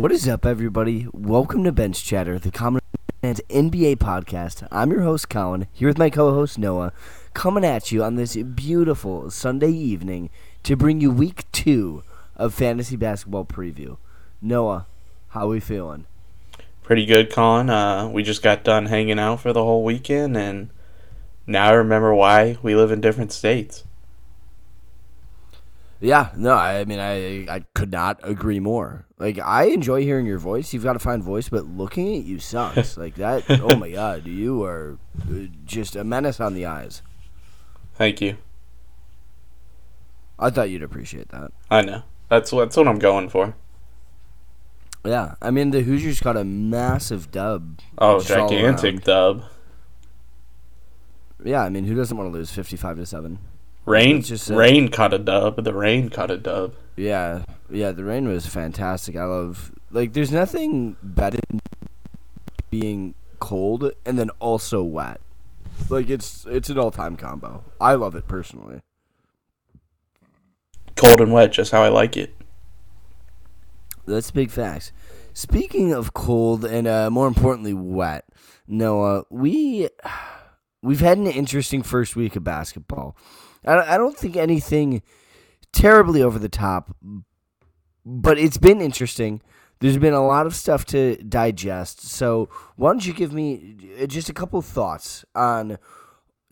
What is up, everybody? Welcome to Bench Chatter, the Common Man's NBA podcast. I'm your host, Colin, here with my co host, Noah, coming at you on this beautiful Sunday evening to bring you week two of fantasy basketball preview. Noah, how we feeling? Pretty good, Colin. Uh, we just got done hanging out for the whole weekend, and now I remember why we live in different states. Yeah, no, I mean, I I could not agree more. Like, I enjoy hearing your voice. You've got a fine voice, but looking at you sucks. like that. Oh my god, you are uh, just a menace on the eyes. Thank you. I thought you'd appreciate that. I know. That's what that's what I'm going for. Yeah, I mean the Hoosiers got a massive dub. Oh, gigantic dub. Yeah, I mean who doesn't want to lose fifty-five to seven? Rain, just, rain caught a dub. The rain caught a dub. Yeah, yeah, the rain was fantastic. I love like there's nothing better than being cold and then also wet. Like it's it's an all-time combo. I love it personally. Cold and wet, just how I like it. That's big facts. Speaking of cold and uh, more importantly wet, Noah, we we've had an interesting first week of basketball. I, don't think anything terribly over the top, but it's been interesting. There's been a lot of stuff to digest. So why don't you give me uh, just a couple thoughts on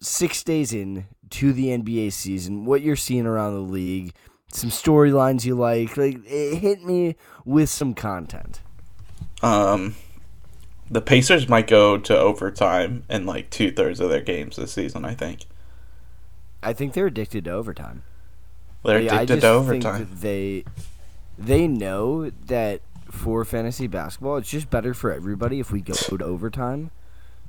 six days in to the NBA season, what you're seeing around the league, some storylines you like. Like it hit me with some content. Um, the Pacers might go to overtime in like two thirds of their games this season. I think I think they're addicted to overtime. they're addicted to overtime. they they know that for fantasy basketball, it's just better for everybody if we go to overtime.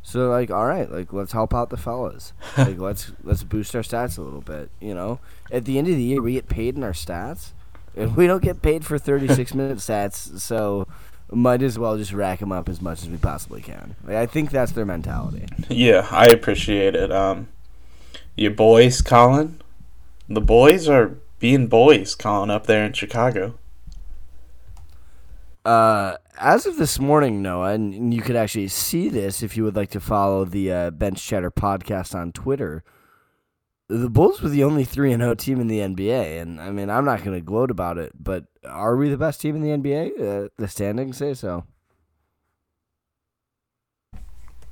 So like, all right, like let's help out the fellas. like let's let's boost our stats a little bit. You know, at the end of the year, we get paid in our stats, and we don't get paid for thirty six minute stats. So might as well just rack them up as much as we possibly can. Like, I think that's their mentality. Yeah, I appreciate it. Um, your boys, Colin. The boys are being boys, Colin, up there in Chicago. Uh, as of this morning, Noah, and, you could actually see this if you would like to follow the uh, Bench Chatter podcast on Twitter. The Bulls were the only three and zero team in the NBA, and I mean, I'm not going to gloat about it, but are we the best team in the NBA? Uh, the standings say so.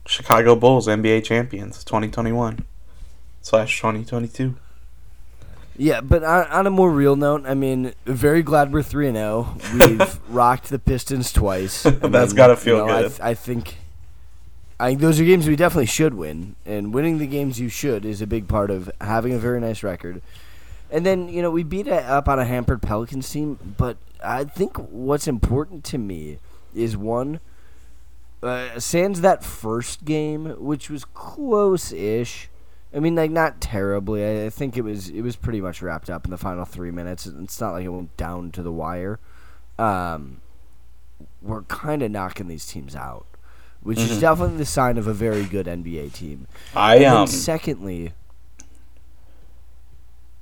Chicago Bulls NBA champions 2021 slash 2022. Yeah, but on, on a more real note, I mean, very glad we're three and zero. We've rocked the Pistons twice. That's gotta feel you know, I good. th- I think, I think those are games we definitely should win, and winning the games you should is a big part of having a very nice record. And then you know we beat it up on a hampered Pelicans team, but I think what's important to me is one. Uh, sans that first game, which was close-ish. I mean, like not terribly. I, think it was it was pretty much wrapped up in the final three minutes. It's not like it went down to the wire. Um, we're kind of knocking these teams out, which is Mhm. definitely the sign of a very good NBA team. I am. um secondly,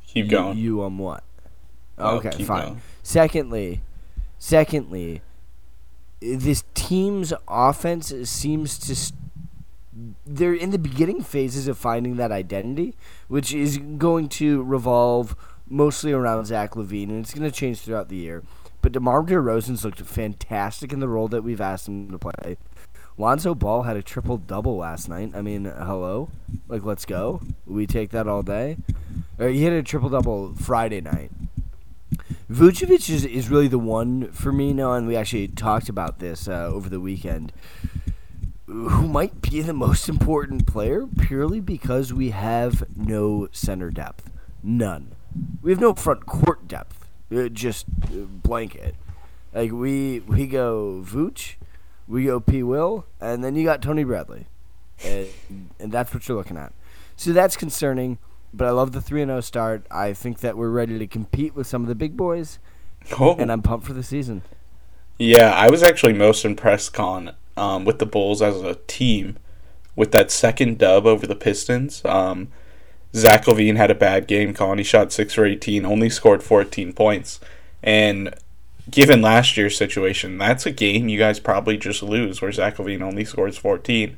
keep going. You, on what? Oh, okay, fine. going. Secondly, secondly, this team's offense seems to. St- they're in the beginning phases of finding that identity, which is going to revolve mostly around Zach LaVine, and it's going to change throughout the year. But DeMar DeRozan's looked fantastic in the role that we've asked him to play. Lonzo Ball had a triple double last night. I mean, hello, like let's go. We take that all day. Or he hit a triple double Friday night. Vucevic is, is really the one for me now, and we actually talked about this uh, over the weekend. Who might be the most important player purely because we have no center depth, none. We have no front court depth, uh, just uh, blanket. Like we we go Vooch, we go P Will, and then you got Tony Bradley, and, and that's what you're looking at. So that's concerning. But I love the three and zero start. I think that we're ready to compete with some of the big boys, Oh, and I'm pumped for the season. yeah, I was actually most impressed, Colin, um, with the Bulls as a team with that second dub over the Pistons. Um, Zach LaVine had a bad game, Colin. He shot six for eighteen, only scored fourteen points, and given last year's situation, that's a game you guys probably just lose where Zach LaVine only scores 14.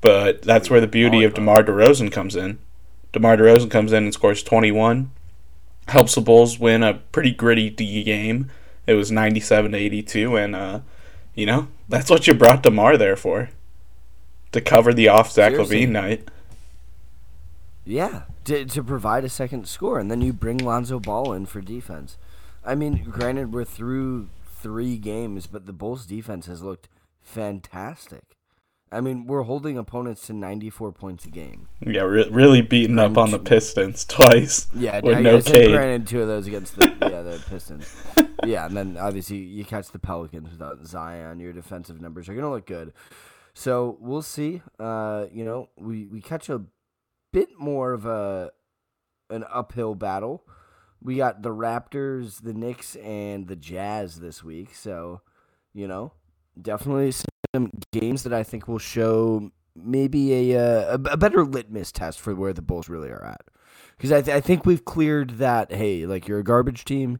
But that's where the beauty of DeMar DeRozan comes in. DeMar DeRozan comes in and scores 21, helps the Bulls win a pretty gritty D game. It was 97 to 82, and, uh, you know, that's what you brought DeMar there for. To cover the off Zach Seriously. LaVine night. Yeah, to, to provide a second score, and then you bring Lonzo Ball in for defense. I mean, granted, we're through three games, but the Bulls' defense has looked fantastic. I mean, we're holding opponents to 94 points a game. Yeah, re- really beating up on the Pistons twice. Yeah, with I, no I granted two of those against the yeah the Pistons. Yeah, and then obviously you catch the Pelicans without Zion. Your defensive numbers are gonna look good. So we'll see. Uh, you know, we we catch a bit more of a an uphill battle. We got the Raptors, the Knicks, and the Jazz this week. So, you know, definitely some games that I think will show maybe a uh, a, a better litmus test for where the Bulls really are at. Because I, th- I think we've cleared that. Hey, like you're a garbage team.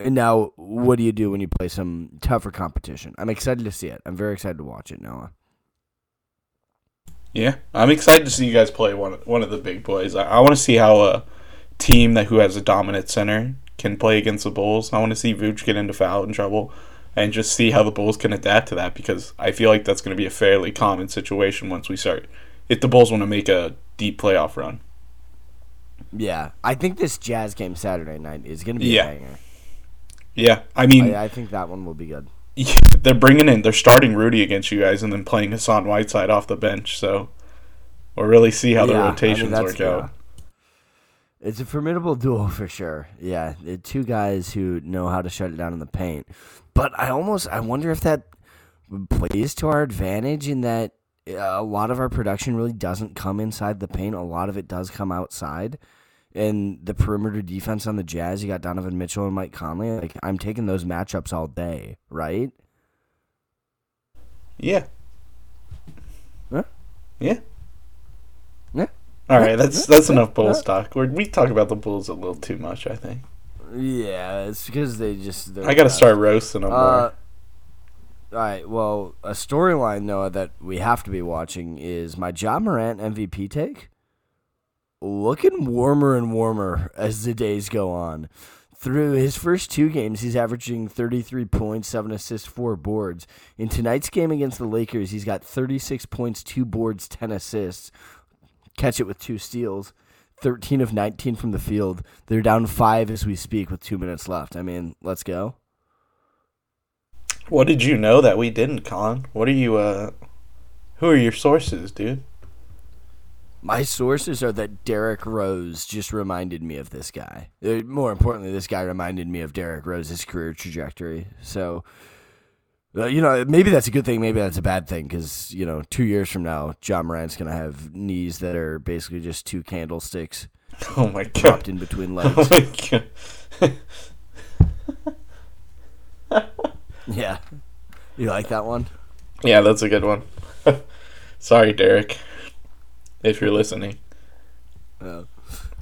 And now, what do you do when you play some tougher competition? I'm excited to see it. I'm very excited to watch it, Noah. Yeah, I'm excited to see you guys play one one of the big boys. I, I want to see how a team that who has a dominant center can play against the Bulls. I want to see Vooch get into foul trouble and just see how the Bulls can adapt to that because I feel like that's going to be a fairly common situation once we start. If the Bulls want to make a deep playoff run. Yeah, I think this Jazz game Saturday night is going to be Yeah. a banger. Yeah, I mean, I, I think that one will be good. they're bringing in, they're starting Rudy against you guys and then playing Hassan Whiteside off the bench. So we'll really see how the Yeah, I mean, rotations work out. It's a formidable duel for sure. Yeah, the two guys who know how to shut it down in the paint. But I almost I wonder if that plays to our advantage in that uh, a lot of our production really doesn't come inside the paint. A lot of it does come outside. And the perimeter defense on the Jazz, you got Donovan Mitchell and Mike Conley. Like I'm taking those matchups all day, right? Yeah. Huh? Yeah. All right, that's that's enough. Bulls talk. We're, we talk about the Bulls a little too much, I think. Yeah, it's because they just. I got to start roasting them Uh, more. all right. Well, a storyline Noah that we have to be watching is my Ja Morant MVP take. Looking warmer and warmer as the days go on. Through his first two games, he's averaging 33 points, 7 assists, 4 boards. In tonight's game against the Lakers, he's got 36 points, 2 boards, 10 assists. Catch it with 2 steals. 13 of 19 from the field. They're down 5 as we speak with 2 minutes left. I mean, let's go. What did you know that we didn't, Colin? What are you? uh Who are your sources, dude? My sources are that Derrick Rose just reminded me of this guy. Uh, More importantly, this guy reminded me of Derrick Rose's career trajectory. So, you know, maybe that's a good thing. Maybe that's a bad thing because you know, two years from now, Ja Morant's gonna have knees that are basically just two candlesticks Oh my god. dropped in between legs. Oh legs. my god. yeah, you like that one? Yeah, that's a good one. Sorry, Derrick, if you're listening. Oh,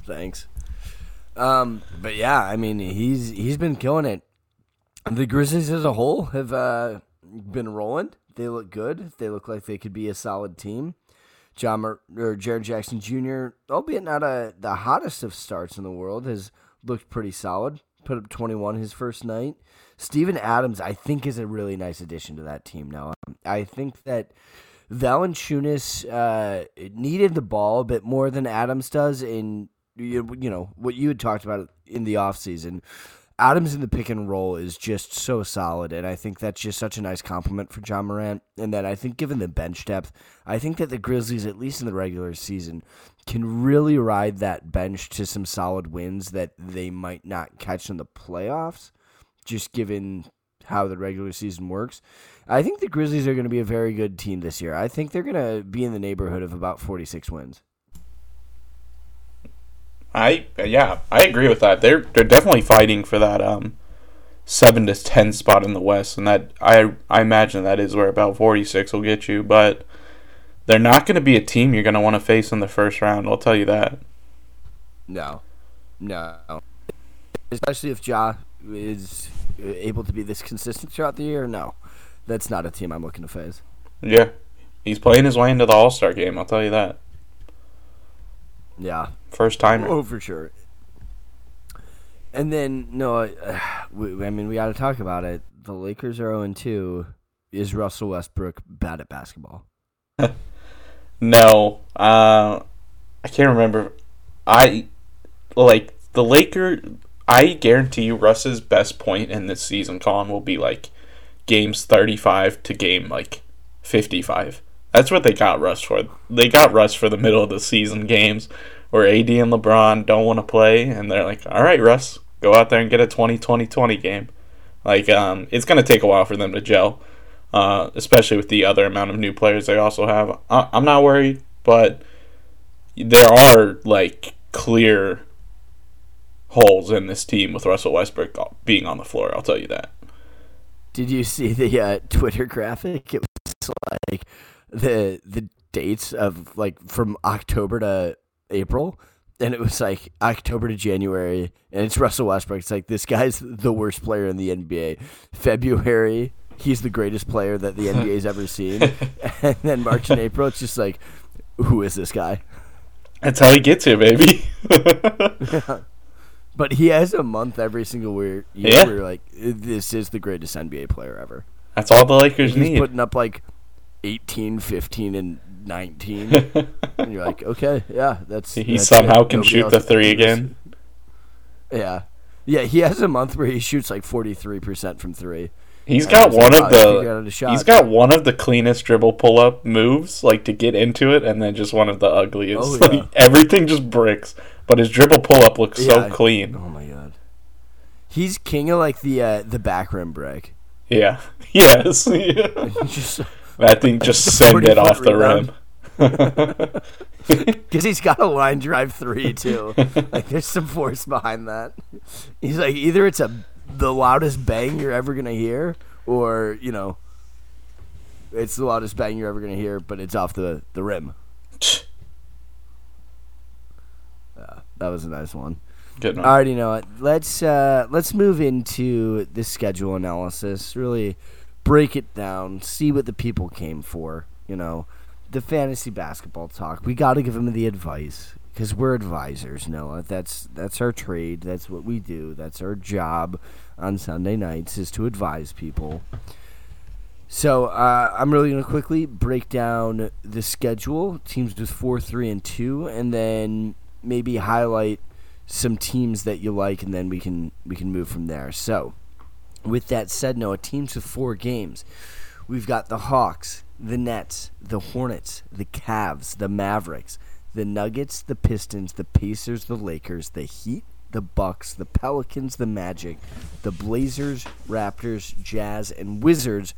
thanks. Um, but yeah, I mean, he's he's been killing it. The Grizzlies as a whole have uh, been rolling. They look good. They look like they could be a solid team. Ja or Jaren Jackson Jr., albeit not a, the hottest of starts in the world, has looked pretty solid. Put up 21 his first night. Steven Adams, I think, is a really nice addition to that team now. I think that Valanciunas uh, needed the ball a bit more than Adams does in you, you know what you had talked about in the offseason. Adams in the pick and roll is just so solid, and I think that's just such a nice compliment for Ja Morant. And then I think, given the bench depth, I think that the Grizzlies, at least in the regular season, can really ride that bench to some solid wins that they might not catch in the playoffs, just given how the regular season works. I think the Grizzlies are going to be a very good team this year. I think they're going to be in the neighborhood of about 46 wins. I yeah, I agree with that. They're they're definitely fighting for that um seven to ten spot in the West, and that I I imagine that is where about forty six will get you. But they're not going to be a team you're going to want to face in the first round. I'll tell you that. No, no. Especially if Ja is able to be this consistent throughout the year, no, that's not a team I'm looking to face. Yeah, he's playing his way into the All Star game. I'll tell you that. Yeah, First timer. Oh, for sure. And then no, uh, we, I mean we got to talk about it. The Lakers are 0 2. Is Russell Westbrook bad at basketball? No, uh, I can't remember. I like the Laker. I guarantee you, Russ's best point in this season, Colin, will be like games thirty-five to game like fifty-five. That's what they got Russ for. They got Russ for the middle of the season games where AD and LeBron don't want to play, and they're like, "All right, Russ, go out there and get a 20-20-20 game." Like, um, it's gonna take a while for them to gel uh, especially with the other amount of new players they also have. I- I'm not worried, but there are like clear holes in this team with Russell Westbrook being on the floor. I'll tell you that. Did you see the uh, Twitter graphic? It was like the the dates of like from October to April, and it was like October to January, and it's Russell Westbrook. It's like this guy's the worst player in the NBA. February, he's the greatest player that the NBA's ever seen, and then March and April, it's just like, who is this guy? That's how he gets here, baby. But he has a month every single year. year Yeah. where, like this is the greatest NBA player ever. That's all the Lakers He's need. putting up like 18, 15, and 19. and you're like, okay, yeah, that's. he that's somehow it. can Nobody shoot the three again. Yeah. Yeah, he has a month where he shoots like 43% from three. He's got one like, of "Oh, the shot. he's got one of the cleanest dribble pull up moves, like to get into it, and then just one of the ugliest. Oh, Like, everything just bricks, but his dribble pull up looks so clean. Oh my god. He's king of like the uh, the back rim break. Yeah. Yes. Yeah. Just that think just send it off the rim. because he's got a line drive three too. like there's some force behind that. He's like either it's a the loudest bang you're ever gonna hear, or you know, it's the loudest bang you're ever gonna hear, but it's off the the rim. Yeah, that was a nice one. I already know it. Let's uh, let's move into the schedule analysis. Really break it down. See what the people came for. You know, the fantasy basketball talk. We got to give them the advice because we're advisors. Noah. That's that's our trade. That's what we do. That's our job on Sunday nights is to advise people. So uh, I'm really gonna quickly break down the schedule. Teams with four, three, and two, and then maybe highlight some teams that you like, and then we can we can move from there. So, with that said, Noah, teams with four games, we've got the Hawks, the Nets, the Hornets, the Cavs, the Mavericks, the Nuggets, the Pistons, the Pacers, the Lakers, the Heat, the Bucks, the Pelicans, the Magic, the Blazers, Raptors, Jazz, and Wizards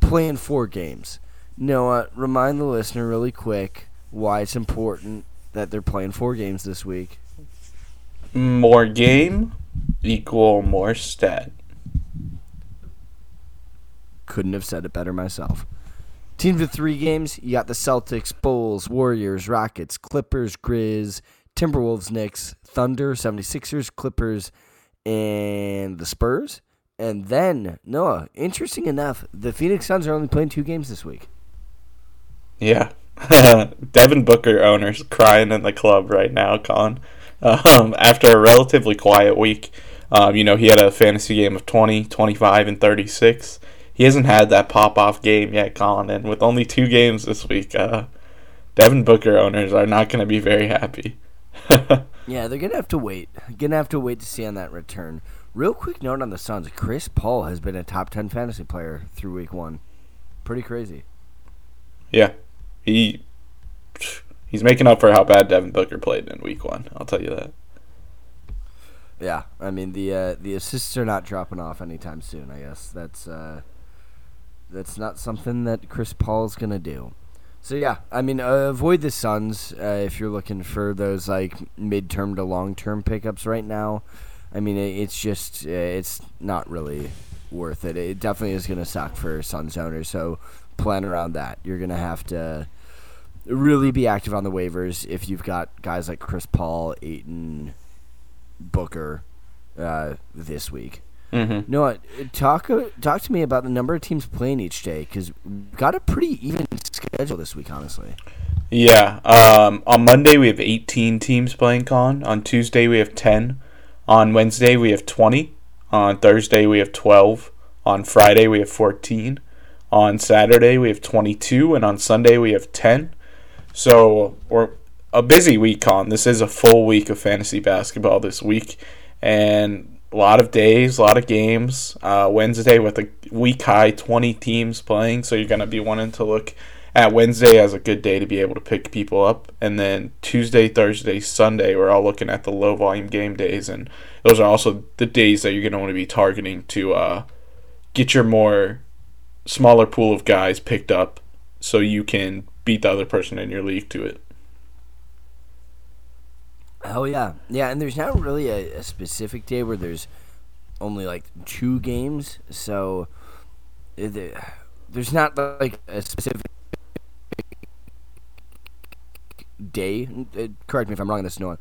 playing four games. Noah, remind the listener really quick why it's important that they're playing four games this week. More game equal more stat. Couldn't have said it better myself. Teams with three games, you got the Celtics, Bulls, Warriors, Rockets, Clippers, Grizz, Timberwolves, Knicks, Thunder, 76ers, Clippers, and the Spurs. And then, Noah, interesting enough, the Phoenix Suns are only playing two games this week. Yeah. Devin Booker owners crying in the club right now, Colin. Um, after a relatively quiet week, um, you know, he had a fantasy game of 20, 25, and 36. He hasn't had that pop off game yet, Colin. And with only two games this week, uh, Devin Booker owners are not going to be very happy. Yeah, they're gonna have to wait. Gonna have to wait to see on that return. Real quick note on the Suns: Chris Paul has been a top ten fantasy player through week one. Pretty crazy. yeah. He. He's making up for how bad Devin Booker played in week one. I'll tell you that. Yeah, I mean the uh, the assists are not dropping off anytime soon. I guess that's uh, that's not something that Chris Paul's gonna do. So yeah, I mean uh, avoid the Suns uh, if you're looking for those like midterm to long term pickups right now. I mean it, it's just uh, it's not really worth it. It definitely is gonna suck for Suns owners. So plan around that. You're gonna have to really be active on the waivers if you've got guys like Chris Paul, Ayton, Booker uh, this week. Mm-hmm. No, talk talk to me about the number of teams playing each day because got a pretty even schedule this week, honestly. Yeah. Um, on Monday we have 18 teams playing con. On Tuesday we have 10. On Wednesday we have 20. On Thursday we have 12. On Friday we have 14. On Saturday we have 22, and on Sunday we have 10. So we're a busy week con. This is a full week of fantasy basketball this week, and a lot of days, a lot of games. Uh, Wednesday with a week high 20 teams playing, so you're going to be wanting to look at Wednesday as a good day to be able to pick people up. And then Tuesday, Thursday, Sunday, we're all looking at the low volume game days. And those are also the days that you're going to want to be targeting to uh, get your more smaller pool of guys picked up so you can beat the other person in your league to it. Oh yeah, yeah, and there's not really a, a specific day where there's only like two games, so there's not like a specific day. Uh, correct me if I'm wrong on this, Noah.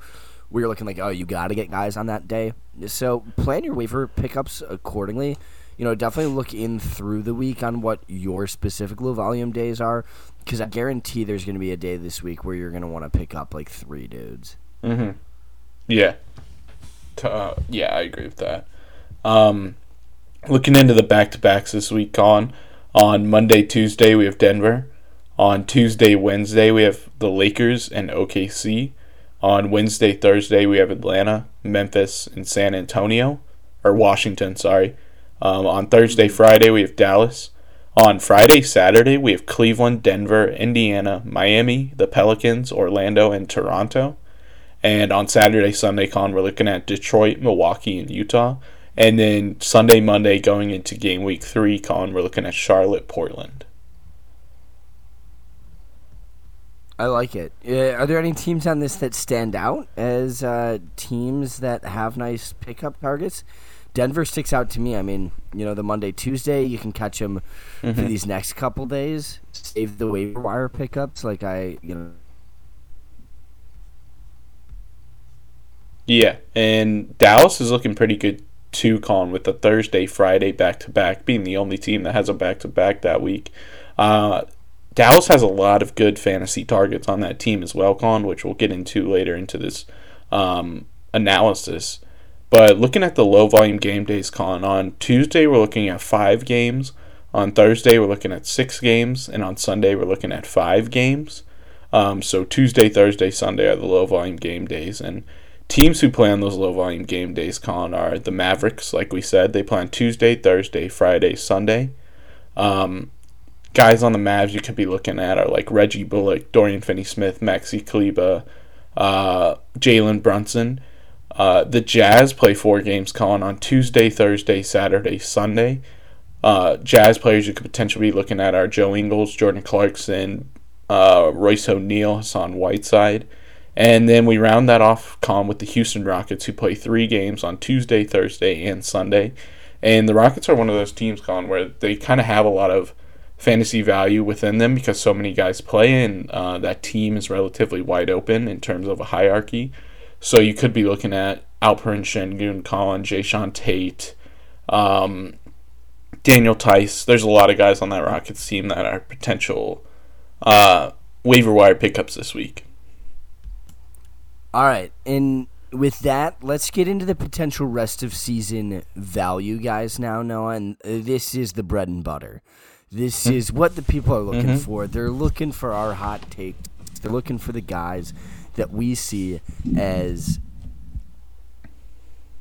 You're looking like, oh, you got to get guys on that day. So plan your waiver pickups accordingly you know, definitely look in through the week on what your specific low volume days are, because I guarantee there's going to be a day this week where you're going to want to pick up like three dudes. Mm-hmm. Yeah. Uh, yeah, I agree with that. Um, looking into the back to backs this week, Con on Monday, Tuesday we have Denver. On Tuesday, Wednesday we have the Lakers and OKC. On Wednesday, Thursday we have Atlanta, Memphis, and San Antonio, or Washington. Sorry. Um, on Thursday, Friday, we have Dallas. On Friday, Saturday, we have Cleveland, Denver, Indiana, Miami, the Pelicans, Orlando, and Toronto. And on Saturday, Sunday, con, we're looking at Detroit, Milwaukee, and Utah. And then Sunday, Monday, going into game week three, con, we're looking at Charlotte, Portland. I like it. Uh, are there any teams on this that stand out as uh, teams that have nice pickup targets? Denver sticks out to me. I mean, you know, the Monday, Tuesday, you can catch them mm-hmm. for these next couple days. Save the waiver wire pickups, like I, you know. Yeah, and Dallas is looking pretty good too, Con, with the Thursday, Friday back to back being the only team that has a back to back that week. Uh, Dallas has a lot of good fantasy targets on that team as well, Con, which we'll get into later into this um, analysis. But looking at the low volume game days, Colin, on Tuesday we're looking at five games. On Thursday we're looking at six games, and on Sunday we're looking at five games. Um, so Tuesday, Thursday, Sunday are the low volume game days, and teams who play on those low volume game days, Colin, are the Mavericks. Like we said, they play on Tuesday, Thursday, Friday, Sunday. Um, guys on the Mavs you could be looking at are like Reggie Bullock, Dorian Finney-Smith, Maxi Kleber, uh, Jalen Brunson. Uh, the Jazz play four games, Colin, on Tuesday, Thursday, Saturday, Sunday. Uh, Jazz players you could potentially be looking at are Joe Ingles, Jordan Clarkson, uh, Royce O'Neale, Hassan Whiteside. And then we round that off, Colin, with the Houston Rockets, who play three games on Tuesday, Thursday, and Sunday. And the Rockets are one of those teams, Colin, where they kind of have a lot of fantasy value within them because so many guys play, and uh, that team is relatively wide open in terms of a hierarchy. So you could be looking at Alperen Sengun, Colin, Jae'Sean Tate, um, Daniel Theis. There's a lot of guys on that Rockets team that are potential uh, waiver wire pickups this week. All right, and with that, let's get into the potential rest of season value, guys. Now, Noah, and this is the bread and butter. This mm-hmm. is what the people are looking mm-hmm. for. They're looking for our hot takes. They're looking for the guys that we see as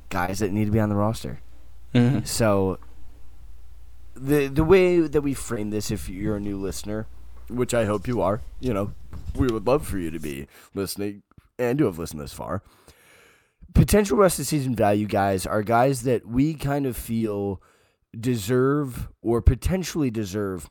guys that need to be on the roster. Mm-hmm. So the the way that we frame this, if you're a new listener, which I hope you are, you know, we would love for you to be listening and to have listened this far. Potential rest of season value guys are guys that we kind of feel deserve or potentially deserve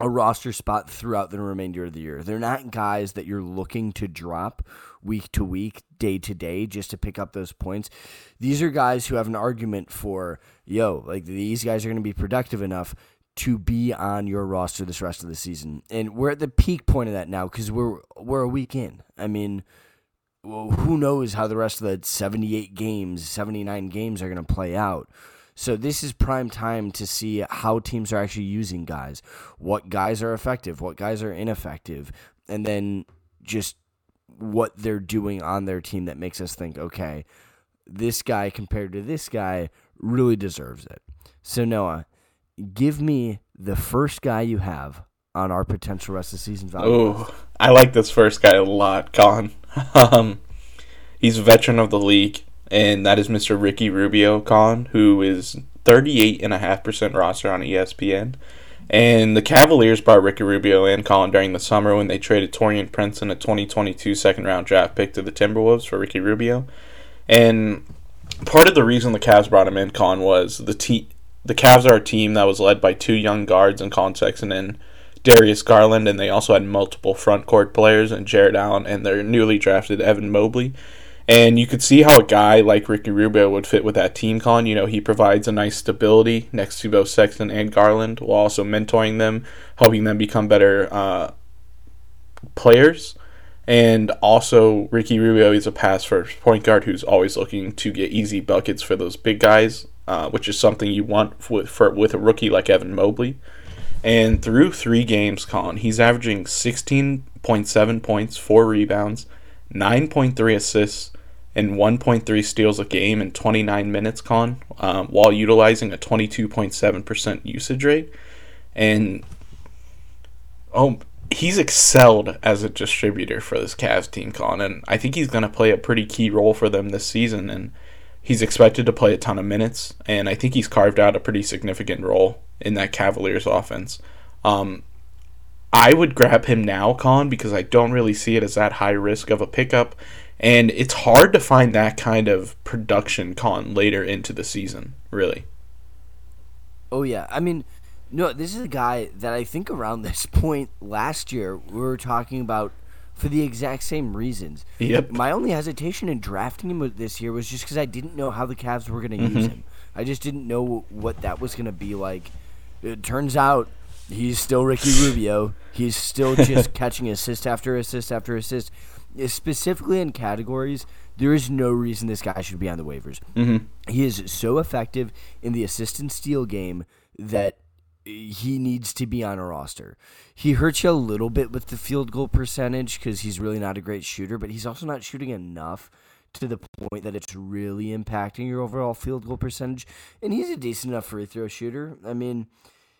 a roster spot throughout the remainder of the year. They're not guys that you're looking to drop week to week, day to day, just to pick up those points. These are guys who have an argument for, yo, like these guys are going to be productive enough to be on your roster this rest of the season. And we're at the peak point of that now because we're we're a week in. I mean, well, who knows how the rest of the 78 games, 79 games are going to play out. So this is prime time to see how teams are actually using guys, what guys are effective, what guys are ineffective, and then just what they're doing on their team that makes us think, okay, this guy compared to this guy really deserves it. So Noah, give me the first guy you have on our potential rest of season value. Oh, I like this first guy a lot, Con. um, he's a veteran of the league, and that is Mr. Ricky Rubio, Con, who is 38.5% roster on ESPN. And the Cavaliers brought Ricky Rubio and Colin during the summer when they traded Taurean Prince in a 2022 second round draft pick to the Timberwolves for Ricky Rubio. And part of the reason the Cavs brought him in, Colin, was the te- the Cavs are a team that was led by two young guards in Collin Sexton and Darius Garland, and they also had multiple front court players and Jarrett Allen and their newly drafted Evan Mobley. And you could see how a guy like Ricky Rubio would fit with that team, Con. You know, he provides a nice stability next to both Sexton and Garland while also mentoring them, helping them become better uh, players. And also, Ricky Rubio is a pass first point guard who's always looking to get easy buckets for those big guys, uh, which is something you want for, with a rookie like Evan Mobley. And through three games, Colin, he's averaging 16.7 points, 4 rebounds, 9.3 assists, and 1.3 steals a game in 29 minutes, Con, um, while utilizing a 22.7% usage rate. And oh, he's excelled as a distributor for this Cavs team, Con, and I think he's going to play a pretty key role for them this season. And he's expected to play a ton of minutes, and I think he's carved out a pretty significant role in that Cavaliers offense. Um, I would grab him now, Con, because I don't really see it as that high risk of a pickup. And it's hard to find that kind of production, Con, later into the season, really. Oh, yeah. I mean, no, this is a guy that I think around this point last year, we were talking about for the exact same reasons. Yep. My only hesitation in drafting him this year was just because I didn't know how the Cavs were going to mm-hmm. use him. I just didn't know what that was going to be like. It turns out he's still Ricky Rubio. He's still just catching assist after assist after assist. Specifically in categories, there is no reason this guy should be on the waivers. Mm-hmm. He is so effective in the assist and steal game that he needs to be on a roster. He hurts you a little bit with the field goal percentage because he's really not a great shooter, but he's also not shooting enough to the point that it's really impacting your overall field goal percentage. And he's a decent enough free throw shooter. I mean,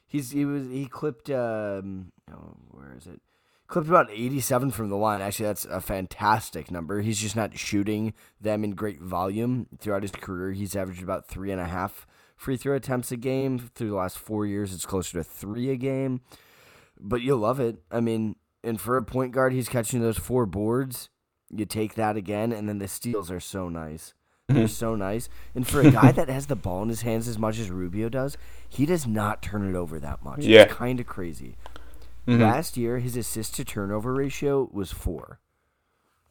he's he was he clipped um oh, where is it? Clipped about 87 from the line. Actually, that's a fantastic number. He's just not shooting them in great volume throughout his career. He's averaged about three and a half free throw attempts a game. Through the last four years, it's closer to three a game. But you'll love it. I mean, and for a point guard, he's catching those four boards. You take that again, and then the steals are so nice. They're mm-hmm. so nice. And for a guy that has the ball in his hands as much as Rubio does, he does not turn it over that much. Yeah. It's kind of crazy. Mm-hmm. Last year, his assist to turnover ratio was four.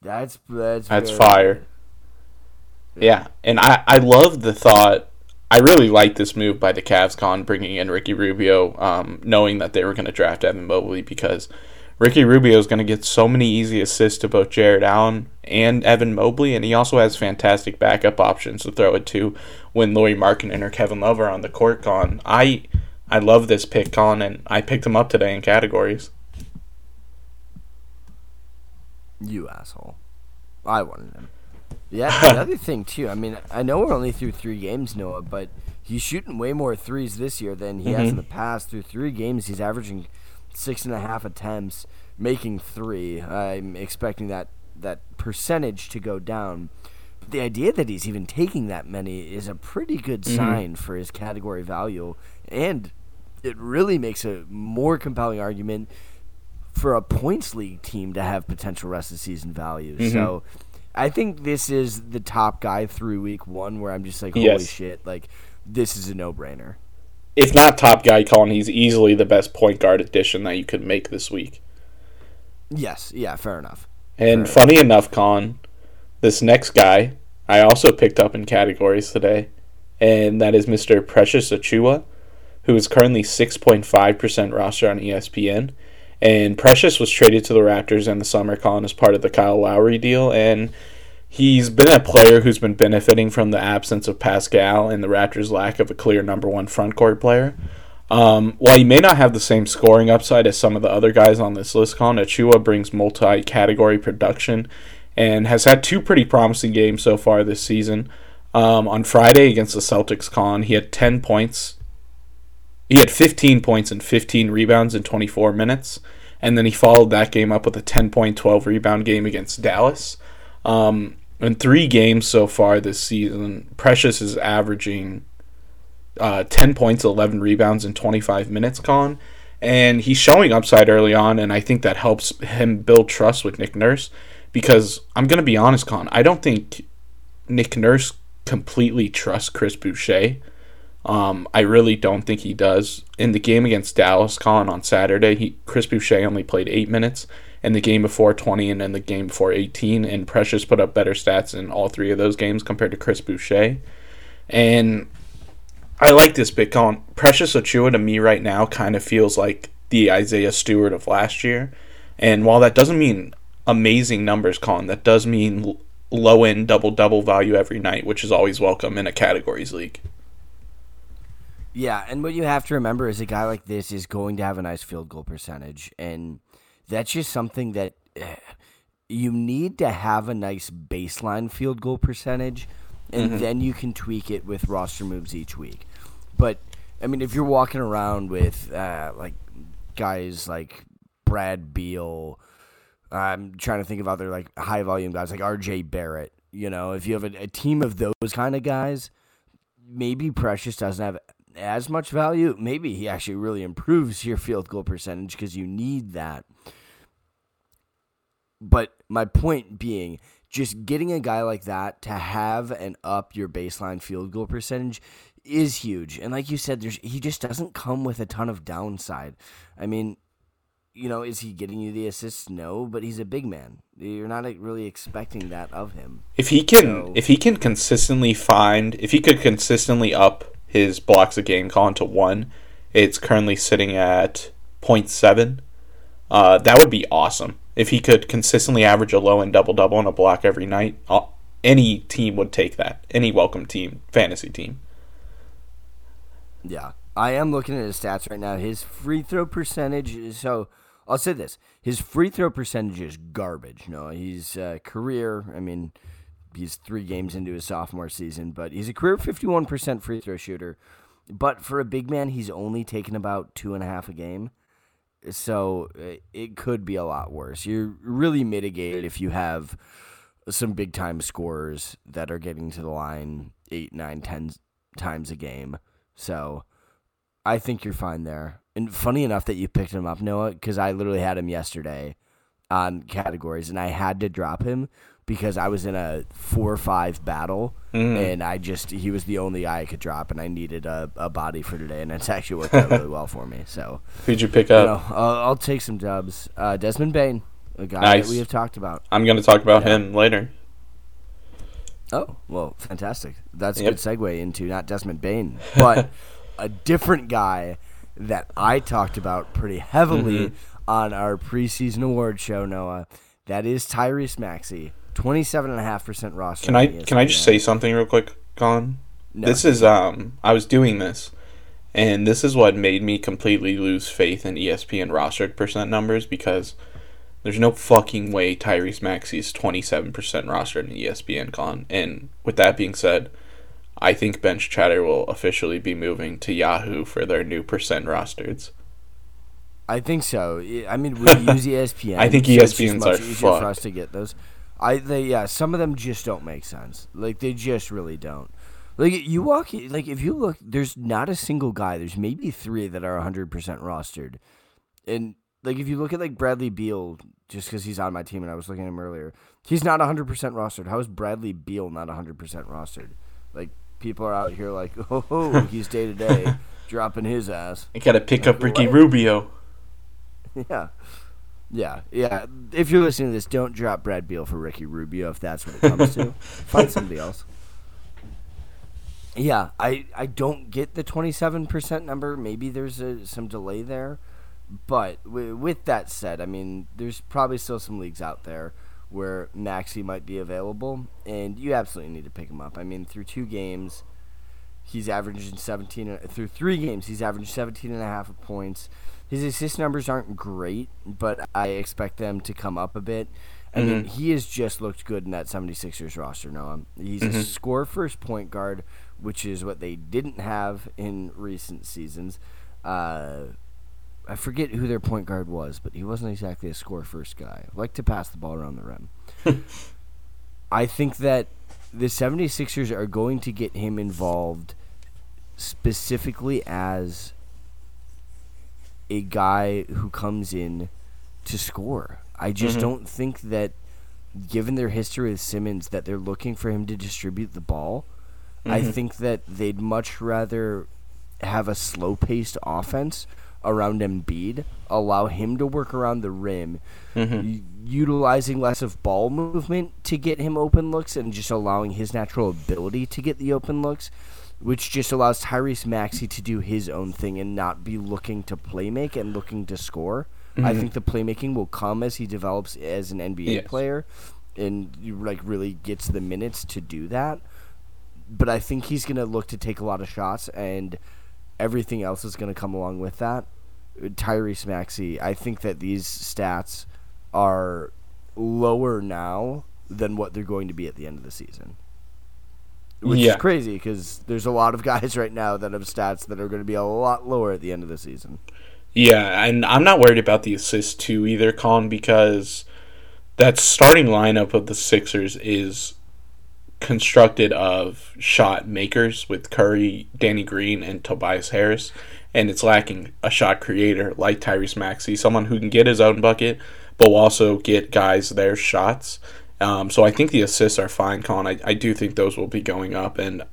That's that's that's fire. Yeah, and I I love the thought I really like this move by the Cavs con bringing in Ricky Rubio, um, knowing that they were going to draft Evan Mobley because Ricky Rubio is going to get so many easy assists to both Jarrett Allen and Evan Mobley, and he also has fantastic backup options to throw it to when Lauri Markkanen or Kevin Love are on the court. Con, I I love this pick, Con, and I picked him up today in categories. You asshole! I wanted him. Yeah, another thing too. I mean, I know we're only through three games, Noah, but he's shooting way more threes this year than he mm-hmm. has in the past. Through three games, he's averaging six and a half attempts, making three. I'm expecting that that percentage to go down. But the idea that he's even taking that many is a pretty good mm-hmm. sign for his category value, and it really makes a more compelling argument for a points league team to have potential rest of season value. Mm-hmm. So I think this is the top guy through week one where I'm just like, holy yes. shit, like this is a no brainer. If not top guy, Colin, he's easily the best point guard addition that you could make this week. Yes, yeah, fair enough. And fair funny enough. enough, Colin, this next guy I also picked up in categories today, and that is Mr. Precious Achiuwa, who is currently 6.5% roster on ESPN. And Precious was traded to the Raptors in the summer, Colin, as part of the Kyle Lowry deal. And he's been a player who's been benefiting from the absence of Pascal and the Raptors' lack of a clear number one front court player. Um, while he may not have the same scoring upside as some of the other guys on this list, Colin Achiuwa brings multi category production and has had two pretty promising games so far this season. Um, on Friday against the Celtics, Colin, he had 10 points. He had 15 points and 15 rebounds in 24 minutes. And then he followed that game up with a 10 point, 12 rebound game against Dallas. Um, in three games so far this season, Precious is averaging uh, 10 points, 11 rebounds in 25 minutes, Con. And he's showing upside early on, and I think that helps him build trust with Nick Nurse. Because I'm going to be honest, Con, I don't think Nick Nurse completely trusts Chris Boucher. Um, I really don't think he does. In the game against Dallas, Con, on Saturday, he Chris Boucher only played eight minutes. In the game before 20 and in the game before 18, and Precious put up better stats in all three of those games compared to Chris Boucher. And I like this pick. On Precious Achiuwa to me right now kind of feels like the Isaiah Stewart of last year. And while that doesn't mean amazing numbers, Colin, that does mean low end double double value every night, which is always welcome in a categories league. Yeah, and what you have to remember is a guy like this is going to have a nice field goal percentage, and that's just something that uh, you need to have a nice baseline field goal percentage and mm-hmm. then you can tweak it with roster moves each week. But I mean, if you're walking around with uh, like guys like Brad Beal, I'm trying to think of other like high volume guys like R.J. Barrett. You know, if you have a, a team of those kind of guys, maybe Precious doesn't have as much value. Maybe he actually really improves your field goal percentage because you need that. But my point being, just getting a guy like that to have and up your baseline field goal percentage is huge. And like you said, there's he just doesn't come with a ton of downside. I mean, you know, is he getting you the assists? No, but he's a big man. You're not really expecting that of him. If he can, so, if he can consistently find, if he could consistently up his blocks a game call into one, it's currently sitting at 0.7. Uh, that would be awesome if he could consistently average a low and double double on a block every night, uh, any team would take that. Any welcome team, fantasy team. Yeah, I am looking at his stats right now. His free throw percentage. is So I'll say this: his free throw percentage is garbage. No, he's uh, career. I mean, he's three games into his sophomore season, but he's a career fifty-one percent free throw shooter. But for a big man, he's only taken about two and a half a game. So uh, it could be a lot worse. You're really mitigated if you have some big time scorers that are getting to the line eight, nine, ten times a game. So I think you're fine there. And funny enough that you picked him up, Noah, because I literally had him yesterday on categories, and I had to drop him because I was in a four or five battle, mm. and I just he was the only guy I could drop, and I needed a, a body for today, and it's actually worked out really well for me. So who'd you pick up? You know, I'll, I'll, take some dubs. Uh, Desmond Bane, a guy nice. that we have talked about. I'm going to talk about yeah. him later. Oh well, fantastic! That's yep. a good segue into not Desmond Bane, but a different guy that I talked about pretty heavily mm-hmm. on our preseason award show. Noah, that is Tyrese Maxey Twenty-seven and a half percent roster. Can I can I just say something real quick, Colin? No. This is um I was doing this, and this is what made me completely lose faith in ESPN rostered percent numbers because there's no fucking way Tyrese twenty seven percent rostered in ESPN Con. And with that being said, I think Bench Chatter will officially be moving to Yahoo for their new percent rosters. I think so. I mean, we use ESPN. I think ESPN's so are fucked. for us to get those. I they yeah, some of them just don't make sense. Like they just really don't. Like you walk like if you look, there's not a single guy. There's maybe three that are 100 percent rostered, and like if you look at like Bradley Beal, just because he's on my team and I was looking at him earlier, he's not 100 percent rostered. How is Bradley Beal not 100 percent rostered? Like people are out here like, oh, he's day to day dropping his ass. I gotta pick like, up Ricky what? Rubio. Yeah. Yeah, yeah. If you're listening to this, don't drop Brad Beal for Ricky Rubio if that's what it comes to. Find somebody else. Yeah, I, I don't get the 27% number. Maybe there's a, some delay there. But w- with that said, I mean, there's probably still some leagues out there where Maxey might be available, and you absolutely need to pick him up. I mean, through two games, he's averaging 17 uh, through three games, he's averaging 17 and a half points. His assist numbers aren't great, but I expect them to come up a bit. I mm-hmm. mean, he has just looked good in that 76ers roster, Noah. He's mm-hmm. a score first point guard, which is what they didn't have in recent seasons. Uh, I forget who their point guard was, but he wasn't exactly a score first guy. Like to pass the ball around the rim. I think that the 76ers are going to get him involved specifically as a guy who comes in to score. I just mm-hmm. don't think that given their history with Simmons that they're looking for him to distribute the ball. Mm-hmm. I think that they'd much rather have a slow-paced offense around Embiid, allow him to work around the rim, mm-hmm. utilizing less of ball movement to get him open looks and just allowing his natural ability to get the open looks, which just allows Tyrese Maxey to do his own thing and not be looking to play make and looking to score. Mm-hmm. I think the playmaking will come as he develops as an NBA yes. player and like really gets the minutes to do that. But I think he's going to look to take a lot of shots and – everything else is going to come along with that. Tyrese Maxey, I think that these stats are lower now than what they're going to be at the end of the season. Which yeah. is crazy because there's a lot of guys right now that have stats that are going to be a lot lower at the end of the season. Yeah, and I'm not worried about the assist too either, Colin, because that starting lineup of the Sixers is constructed of shot makers with Curry, Danny Green, and Tobias Harris, and it's lacking a shot creator like Tyrese Maxey, someone who can get his own bucket, but will also get guys their shots. Um, so I think the assists are fine, Con. I, I do think those will be going up, and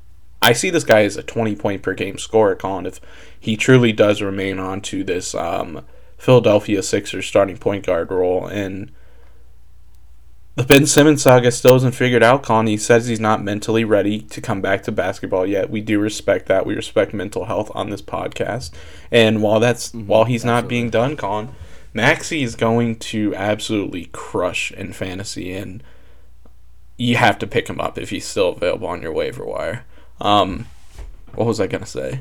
I see this guy as a 20 point per game scorer, Con. if he truly does remain on to this um, Philadelphia Sixers starting point guard role. And the Ben Simmons saga still isn't figured out. Con. He says he's not mentally ready to come back to basketball yet. We do respect that. We respect mental health on this podcast. And while that's mm-hmm, while he's absolutely. not being done, Con, Maxey is going to absolutely crush in fantasy, and you have to pick him up if he's still available on your waiver wire. Um, what was I gonna say?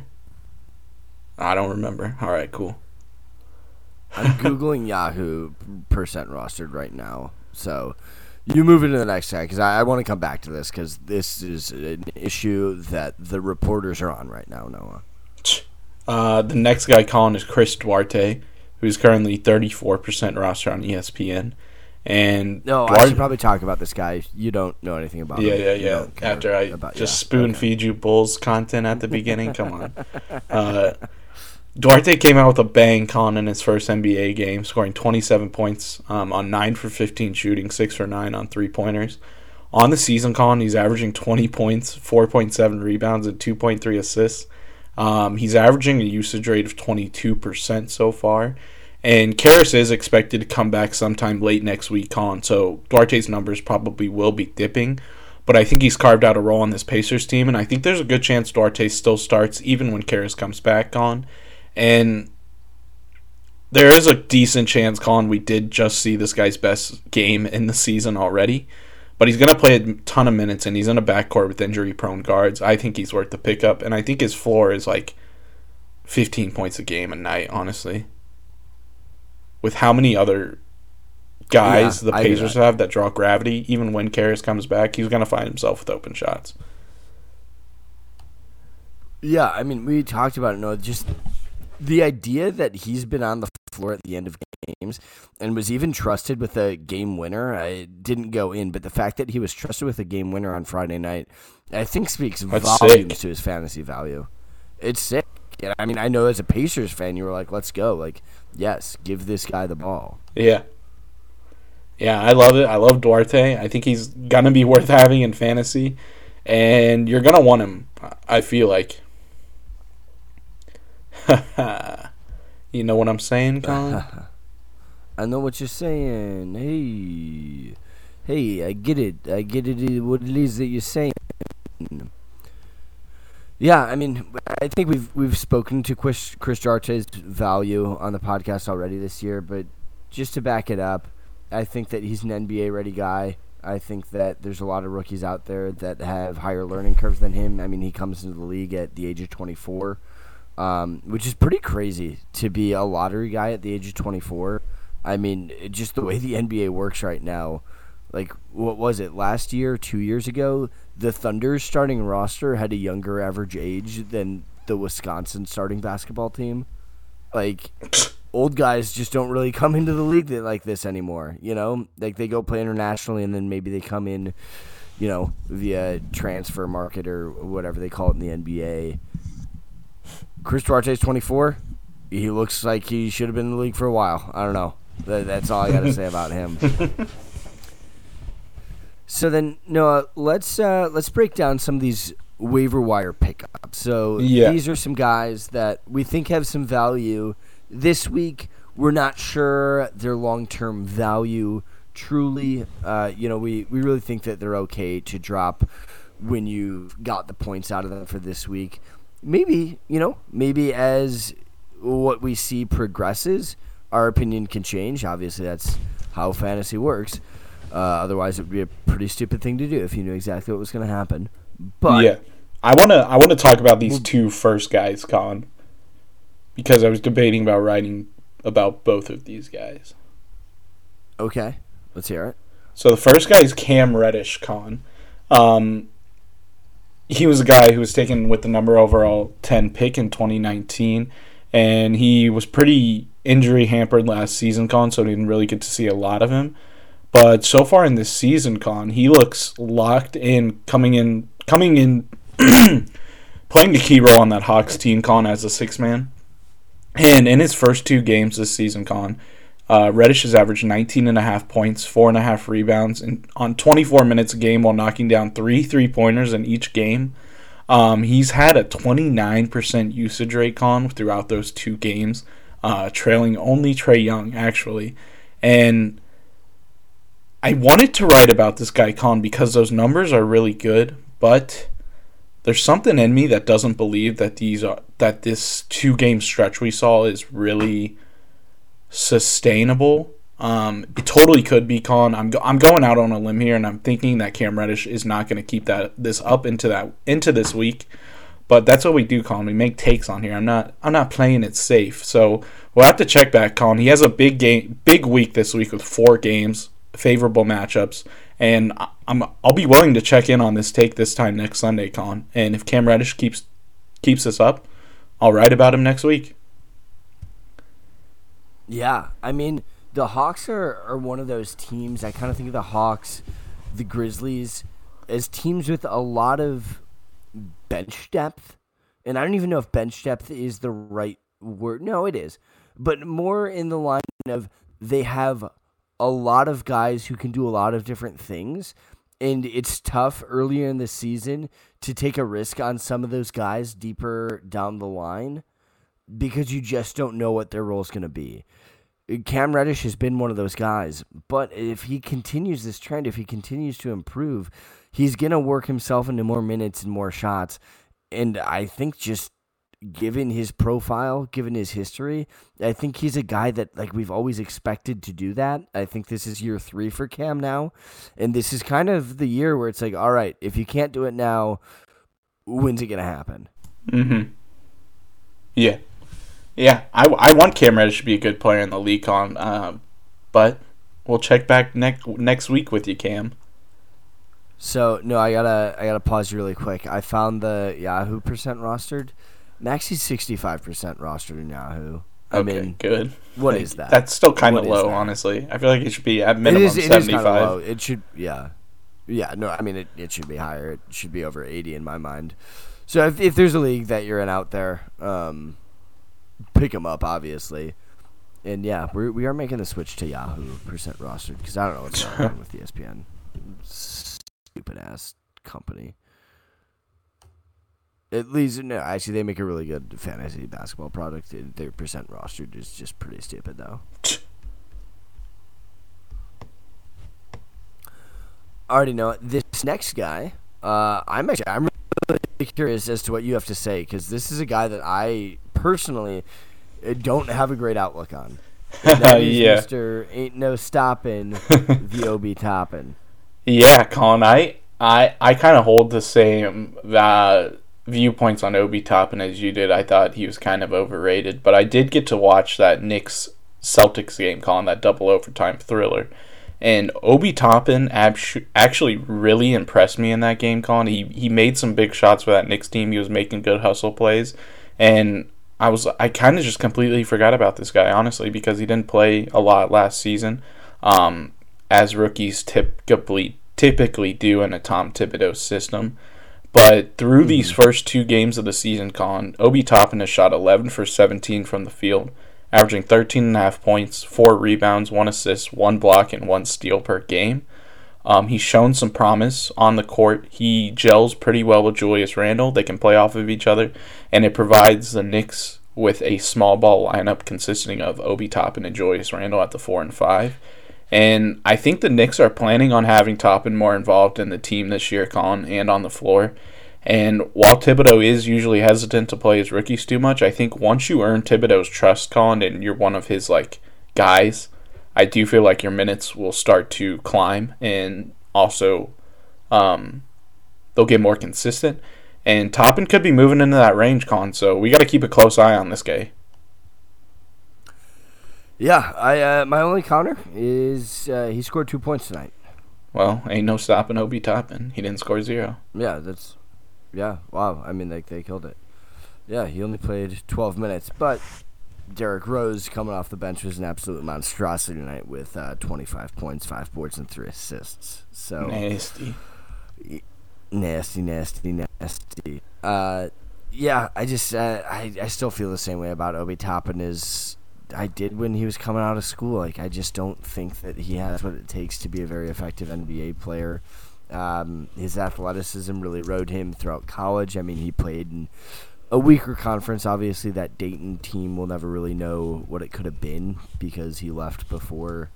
I don't remember. All right, cool. I'm googling Yahoo percent rostered right now, so you move into the next guy because I, I want to come back to this because this is an issue that the reporters are on right now, Noah. Uh, the next guy calling is Chris Duarte, who's currently 34% roster on ESPN. And no, Duarte, I should probably talk about this guy. You don't know anything about yeah, him. Yeah, yeah, yeah. After I about, just yeah, spoon okay. feed you Bulls content at the beginning, come on. Uh, Duarte came out with a bang con in his first NBA game, scoring 27 points um, on 9 for 15 shooting, 6 for 9 on three pointers. On the season, con, he's averaging 20 points, 4.7 rebounds, and 2.3 assists. Um, he's averaging a usage rate of 22% so far. And Caris is expected to come back sometime late next week, con. So Duarte's numbers probably will be dipping. But I think he's carved out a role on this Pacers team, and I think there's a good chance Duarte still starts even when Caris comes back on. And there is a decent chance, Colin, we did just see this guy's best game in the season already. But he's going to play a ton of minutes, and he's in a backcourt with injury prone guards. I think he's worth the pickup, and I think his floor is like 15 points a game a night, honestly. With how many other guys yeah, the Pacers have that draw gravity, even when Caris comes back, he's going to find himself with open shots. Yeah, I mean, we talked about it. No, just the idea that he's been on the floor at the end of games and was even trusted with a game winner, I didn't go in, but the fact that he was trusted with a game winner on Friday night, I think speaks That's volumes sick. to his fantasy value. It's sick. I mean, I know as a Pacers fan, you were like, "Let's go!" Like, yes, give this guy the ball. Yeah, yeah, I love it. I love Duarte. I think he's gonna be worth having in fantasy, and you're gonna want him. I feel like you know what I'm saying, Colin? I know what you're saying. Hey, hey, I get it. I get it. What it is that you're saying. Yeah, I mean, I think we've we've spoken to Chris Chris Duarte's value on the podcast already this year, but just to back it up, I think that he's an NBA ready guy. I think that there's a lot of rookies out there that have higher learning curves than him. I mean, he comes into the league at the age of 24, um, which is pretty crazy to be a lottery guy at the age of 24. I mean, just the way the NBA works right now. Like, what was it last year, two years ago? The Thunder's starting roster had a younger average age than the Wisconsin starting basketball team. Like, old guys just don't really come into the league like this anymore. You know, like they go play internationally and then maybe they come in, you know, via transfer market or whatever they call it in the NBA. Chris Duarte's 24. He looks like he should have been in the league for a while. I don't know. That's all I got to say about him. So then, Noah, let's uh, let's break down some of these waiver wire pickups. So yeah. these are some guys that we think have some value this week. We're not sure their long term value truly. Uh, you know, we, we really think that they're okay to drop when you got the points out of them for this week. Maybe, you know, maybe as what we see progresses, our opinion can change. Obviously, that's how fantasy works. Uh, otherwise, it would be a pretty stupid thing to do if you knew exactly what was going to happen. But yeah, I want to I want to talk about these two first guys, Colin, because I was debating about writing about both of these guys. Okay, let's hear it. So the first guy is Cam Reddish, Colin. Um, he was a guy who was taken with the number overall 10 pick in 2019 and he was pretty injury hampered last season con so didn't really get to see a lot of him but so far in this season, Con, he looks locked in, coming in, coming in, playing the key role on that Hawks team, Con, as a six man. And in his first two games this season, Con, uh, Reddish has averaged 19 and a half points, four and a half rebounds, and on 24 minutes a game while knocking down three three pointers in each game. Um, he's had a 29% usage rate, Con, throughout those two games, uh, trailing only Trae Young, actually. And I wanted to write about this guy Con because those numbers are really good, but there's something in me that doesn't believe that these are that this two game stretch we saw is really sustainable. Um, it totally could be Con. I'm go- I'm going out on a limb here, and I'm thinking that Cam Reddish is not going to keep that this up into that into this week. But that's what we do, Colin. We make takes on here. I'm not I'm not playing it safe. So we'll have to check back, Colin. He has a big game, big week this week with four games favorable matchups. And I'm I'll be willing to check in on this take this time next Sunday, Con. And if Cam Reddish keeps keeps this up, I'll write about him next week. Yeah, I mean the Hawks are, are one of those teams. I kind of think of the Hawks, the Grizzlies, as teams with a lot of bench depth. And I don't even know if bench depth is the right word. No, it is. But more in the line of they have a lot of guys who can do a lot of different things. And it's tough earlier in the season to take a risk on some of those guys deeper down the line because you just don't know what their role is going to be. Cam Reddish has been one of those guys, but if he continues this trend, if he continues to improve, he's going to work himself into more minutes and more shots. And I think just given his profile, given his history, I think he's a guy that like we've always expected to do that. I think this is year three for Cam now, and this is kind of the year where it's like, all right, if you can't do it now, when's it gonna happen? Mm-hmm. Yeah, yeah. I, I want Cam Reddish to be a good player in the league on, uh, but we'll check back next next week with you, Cam. So no, I gotta I gotta pause you really quick. I found the Yahoo percent rostered. Maxey's sixty five percent rostered in Yahoo. I okay, mean, good. What is that? That's still kind of low, honestly. I feel like it should be at minimum seventy five. It should, yeah, yeah. No, I mean it. It should be higher. It should be over eighty in my mind. So if if there's a league that you're in out there, um, pick them up, obviously. And yeah, we we are making the switch to Yahoo percent rostered because I don't know what's going on with ESPN. Stupid ass company. At least, no, actually, they make a really good fantasy basketball product. Their percent rostered is just pretty stupid, though. I already know it. This next guy, uh, I'm actually I'm really curious as to what you have to say because this is a guy that I personally uh, don't have a great outlook on. That is Yeah. Mr. Ain't No Stopping the Obi Toppin. Yeah, Colin, I I, I kind of hold the same uh, viewpoints on Obi Toppin as you did. I thought he was kind of overrated, but I did get to watch that Knicks Celtics game, Colin, that double overtime thriller. And Obi Toppin actually really impressed me in that game, Colin. He he made some big shots for that Knicks team. He was making good hustle plays, and I was I kind of just completely forgot about this guy honestly because he didn't play a lot last season, um, as rookies typically typically do in a Tom Thibodeau system. But through these first two games of the season, Con, Obi Toppin has shot 11 for 17 from the field, averaging 13 and a half points, four rebounds, one assist, one block, and one steal per game. Um, he's shown some promise on the court. He gels pretty well with Julius Randle. They can play off of each other, and it provides the Knicks with a small ball lineup consisting of Obi Toppin and Julius Randle at the four and five. And I think the Knicks are planning on having Toppin more involved in the team this year, Colin, and on the floor. And while Thibodeau is usually hesitant to play his rookies too much, I think once you earn Thibodeau's trust, Colin, and you're one of his like guys, I do feel like your minutes will start to climb, and also um, they'll get more consistent. And Toppin could be moving into that range, Colin. So we got to keep a close eye on this guy. Yeah, I uh, my only counter is uh, he scored two points tonight. Well, ain't no stopping Obi Toppin. He didn't score zero. Yeah, that's yeah. Wow, I mean they they killed it. Yeah, he only played 12 minutes, but Derrick Rose coming off the bench was an absolute monstrosity tonight with uh, 25 points, five boards, and three assists. So Nasty. nasty, nasty, nasty. Uh, yeah, I just uh, I I still feel the same way about Obi Toppin as I did when he was coming out of school. Like I just don't think that he has what it takes to be a very effective NBA player. Um, his athleticism really rode him throughout college. I mean, he played in a weaker conference. Obviously, that Dayton team will never really know what it could have been because he left before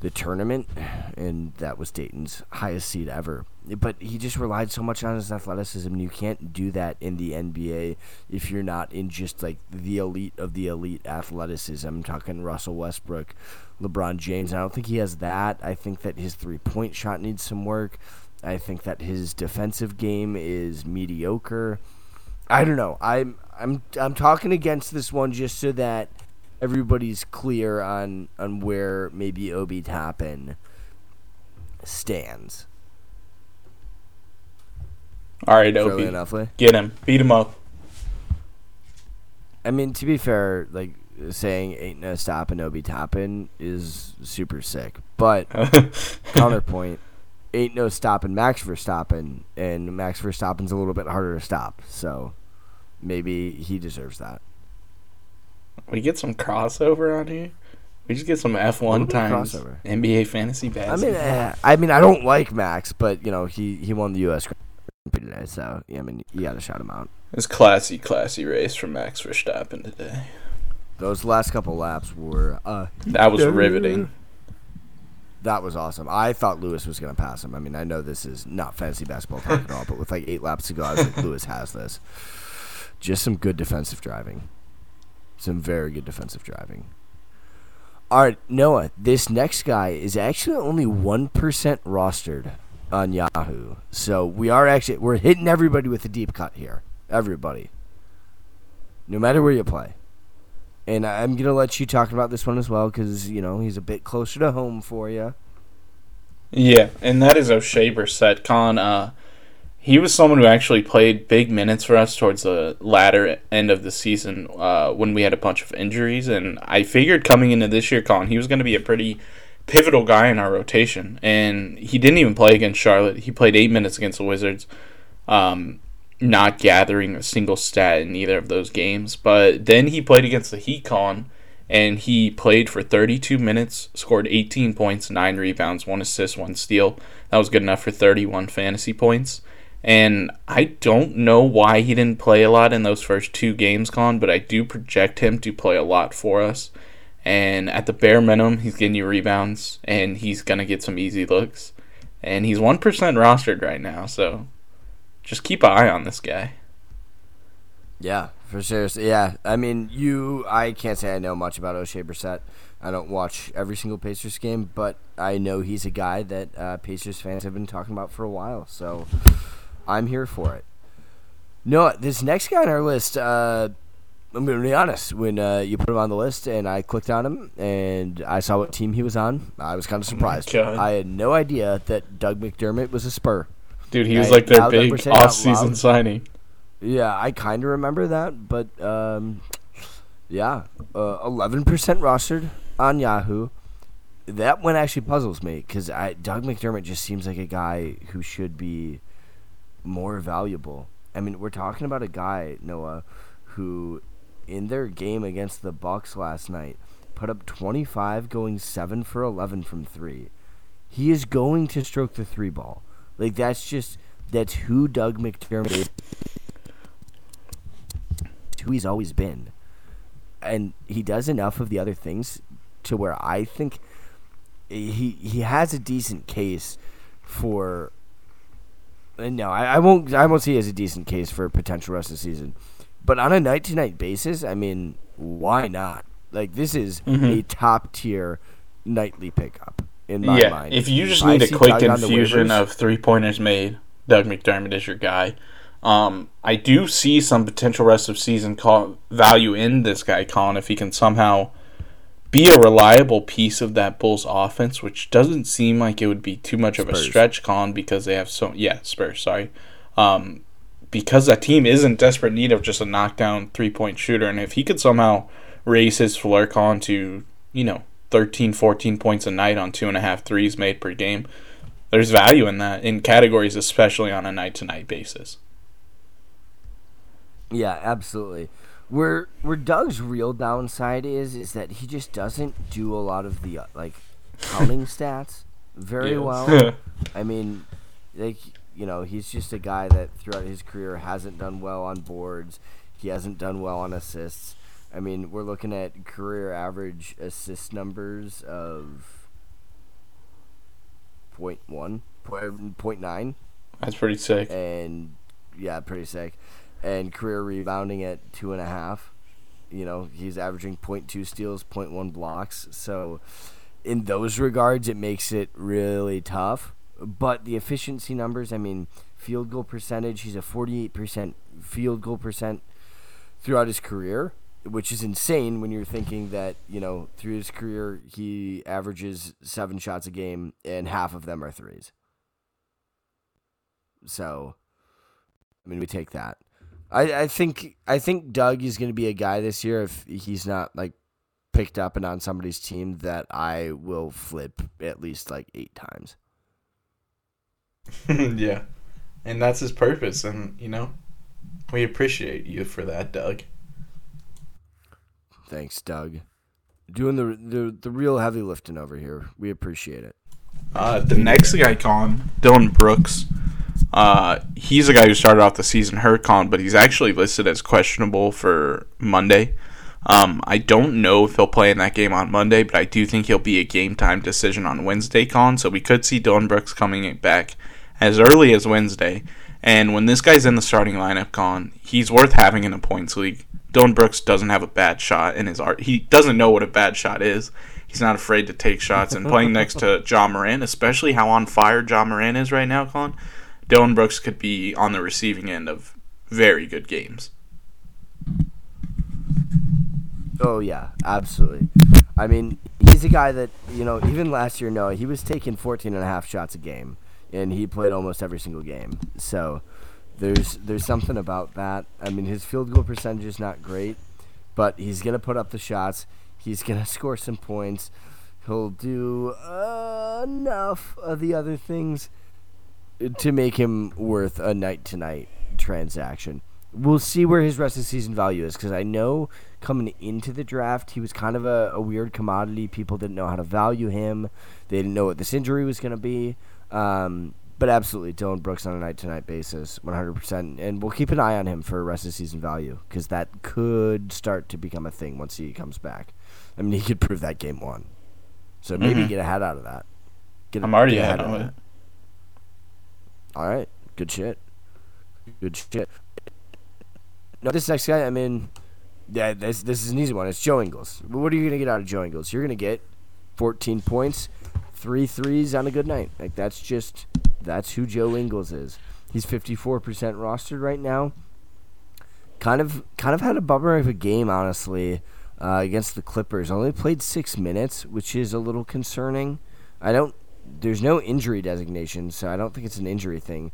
the tournament, and that was Dayton's highest seed ever. But he just relied so much on his athleticism. You can't do that in the NBA if you're not in just like the elite of the elite athleticism. I'm talking Russell Westbrook, LeBron James. I don't think he has that. I think that his three point shot needs some work. I think that his defensive game is mediocre. I don't know. I'm I'm I'm talking against this one just so that everybody's clear on on where maybe Obi Toppin stands. All right, Obi. enoughly. Get him. Beat him up. I mean, to be fair, like saying ain't no stopping Obi Toppin is super sick. But counterpoint, ain't no stopping Max Verstappen, and Max Verstappen's a little bit harder to stop. So maybe he deserves that. we get some crossover on here. We just get some F one times crossover. NBA fantasy I mean, uh, I mean, I don't like Max, but you know, he he won the U.S. Prix today, so yeah, I mean, you got to shout him out. It's classy, classy race from Max Verstappen today. Those last couple laps were uh, That was riveting. That was awesome. I thought Lewis was going to pass him. I mean, I know this is not fantasy basketball talk at all, but with like eight laps to go, I was like, Lewis has this. Just some good defensive driving. Some very good defensive driving. All right, Noah, this next guy is actually only 1% rostered on Yahoo. So we are actually, we're hitting everybody with a deep cut here. Everybody. No matter where you play. And I'm going to let you talk about this one as well because, you know, he's a bit closer to home for you. Yeah, and that is Oshae Brissett. Con, uh, he was someone who actually played big minutes for us towards the latter end of the season uh, when we had a bunch of injuries. And I figured coming into this year, Con, he was going to be a pretty pivotal guy in our rotation. And he didn't even play against Charlotte. He played eight minutes against the Wizards, um, not gathering a single stat in either of those games. But then he played against the Heat, Con, and he played for 32 minutes, scored 18 points, 9 rebounds, 1 assist, 1 steal. That was good enough for 31 fantasy points. And I don't know why he didn't play a lot in those first two games, Con, but I do project him to play a lot for us. And at the bare minimum, he's getting you rebounds, and he's going to get some easy looks. And he's 1% rostered right now, so just keep an eye on this guy. Yeah, for sure. Yeah, I mean, you. I can't say I know much about Oshae Brissett. I don't watch every single Pacers game, but I know he's a guy that uh, Pacers fans have been talking about for a while. So I'm here for it. No, this next guy on our list. Uh, I'm gonna be honest. When uh, you put him on the list, and I clicked on him, and I saw what team he was on, I was kind of surprised. God. I had no idea that Doug McDermott was a Spur. Dude, he was I- like their now that we're big saying it out off-season signing. Yeah, I kind of remember that, but um, yeah, uh, eleven percent rostered on Yahoo. That one actually puzzles me because Doug McDermott just seems like a guy who should be more valuable. I mean, we're talking about a guy Noah who, in their game against the Bucks last night, put up twenty five, going seven for eleven from three. He is going to stroke the three ball. Like that's just that's who Doug McDermott is who he's always been. And he does enough of the other things to where I think he he has a decent case for no, I, I won't I won't say he has a decent case for a potential rest of the season. But on a night to night basis, I mean, why not? Like this is a top tier nightly pickup in my yeah, mind. if you just I need a quick infusion of three pointers made, Doug McDermott is your guy. Um, I do see some potential rest of season call, value in this guy, Colin, if he can somehow be a reliable piece of that Bulls offense, which doesn't seem like it would be too much of a stretch, Colin, because they have so yeah Spurs. Sorry, um, because that team is in desperate need of just a knockdown three point shooter, and if he could somehow raise his floor, Colin, to you know 13, 14 points a night on two and a half threes made per game, there's value in that in categories, especially on a night to night basis. Yeah, absolutely. Where where Doug's real downside is is that he just doesn't do a lot of the uh, like counting stats very well. I mean, like you know, he's just a guy that throughout his career hasn't done well on boards. He hasn't done well on assists. I mean, we're looking at career average assist numbers of point one, point point nine That's pretty sick. and yeah, pretty sick. And career rebounding at two and a half. You know, he's averaging 0.2 steals, 0.1 blocks. So, in those regards, it makes it really tough. But the efficiency numbers, I mean, field goal percentage, he's a 48% field goal percent throughout his career, which is insane when you're thinking that, you know, through his career, he averages seven shots a game and half of them are threes. So, I mean, we take that. I, I think I think Doug is going to be a guy this year if he's not like picked up and on somebody's team that I will flip at least like eight times. yeah. And that's his purpose. And, you know, we appreciate you for that, Doug. Thanks, Doug. Doing the the the real heavy lifting over here. We appreciate it. Uh, the next guy, Colin, Dillon Brooks. Uh, he's a guy who started off the season hurt, Colin, but he's actually listed as questionable for Monday. Um, I don't know if he'll play in that game on Monday, but I do think he'll be a game time decision on Wednesday, Con. So we could see Dillon Brooks coming back as early as Wednesday. And when this guy's in the starting lineup, Colin, he's worth having in a points league. Dillon Brooks doesn't have a bad shot in his art. He doesn't know what a bad shot is. He's not afraid to take shots and playing next to Ja Morant, especially how on fire Ja Morant is right now, Colin. Dillon Brooks could be on the receiving end of very good games. Oh yeah, absolutely. I mean, he's a guy that you know. Even last year, no, he was taking 14 and a half shots a game, and he played almost every single game. So there's there's something about that. I mean, his field goal percentage is not great, but he's gonna put up the shots. He's gonna score some points. He'll do uh, enough of the other things to make him worth a night to night transaction. We'll see where his rest of season value is because I know coming into the draft he was kind of a, a weird commodity. People didn't know how to value him. They didn't know what this injury was going to be. Um, but absolutely, Dillon Brooks on a night to night basis, 100%. And we'll keep an eye on him for rest of season value because that could start to become a thing once he comes back. I mean, he could prove that game one. So maybe Mhm. get hat out of that. Get, I'm already ahead of it. All right, good shit. Good shit. no, this next guy, I mean, yeah, this this is an easy one. It's Joe Ingles. What are you gonna get out of Joe Ingles? You're gonna get 14 points, three threes on a good night. Like that's just that's who Joe Ingles is. He's 54% rostered right now. Kind of kind of had a bummer of a game, honestly, uh, against the Clippers. Only played six minutes, which is a little concerning. I don't. There's no injury designation, so I don't think it's an injury thing.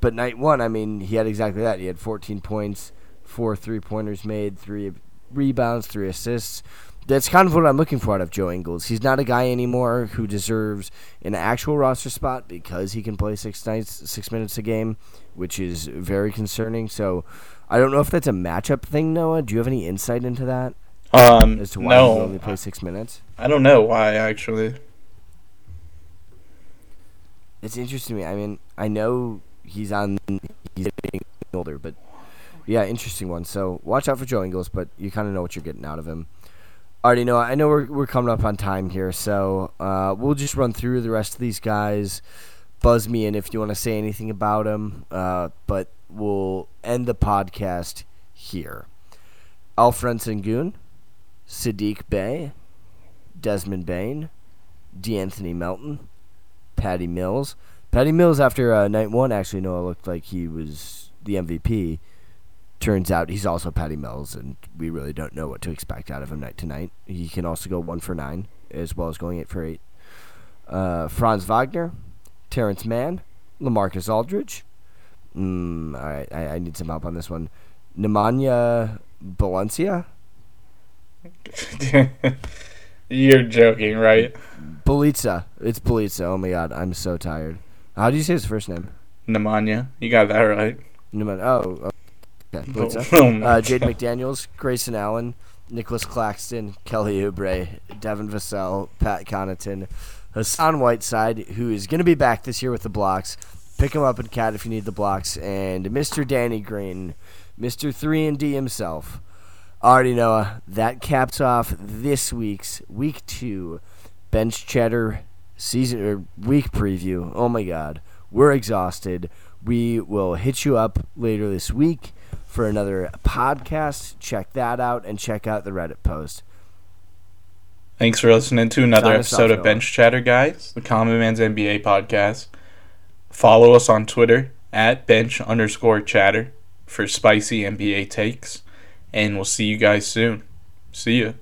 But night one, I mean, he had exactly that. He had 14 points, four three pointers made, three rebounds, three assists. That's kind of what I'm looking for out of Joe Ingles. He's not a guy anymore who deserves an actual roster spot because he can play six nights, six minutes a game, which is very concerning. So I don't know if that's a matchup thing, Noah. Do you have any insight into that? Um, as to why no, he only plays six minutes? I don't know why actually. It's interesting to me. I mean, I know he's on. He's getting older, but yeah, interesting one. So watch out for Joe Ingles, but you kind of know what you're getting out of him. Already know. I know we're we're coming up on time here, so uh, we'll just run through the rest of these guys. Buzz me in if you want to say anything about them, uh, but we'll end the podcast here. Alperen Sengun, Saddiq Bey, Desmond Bane, De'Anthony Melton, Patty Mills. Patty Mills, after uh, night one, actually, Noah looked like he was the MVP. Turns out he's also Patty Mills, and we really don't know what to expect out of him night to night. He can also go one for nine, as well as going eight for eight. Uh, Franz Wagner, Terance Mann, LaMarcus Aldridge. Mm, all right, I, I need some help on this one. Nemanja Bjelica? You're joking, right? Bjelica. It's Bjelica. Oh my god, I'm so tired. How do you say his first name? Nemanja. You got that right. Neman- oh, okay. Oh uh, Jade. McDaniels, Grayson Allen, Nicolas Claxton, Kelly Oubre, Devin Vassell, Pat Connaughton, Hassan Whiteside, who is going to be back this year with the blocks. Pick him up in cat if you need the blocks. And Mr. Danny Green, Mr. 3 and D himself. Already Noah, that caps off this week's week two bench chatter season or week preview. Oh my god. We're exhausted. We will hit you up later this week for another podcast. Check that out and check out the Reddit post. Thanks for listening to another episode of Bench Chatter, guys, the Common Man's NBA podcast. Follow us on Twitter at bench underscore chatter for spicy NBA takes, and we'll see you guys soon. See ya.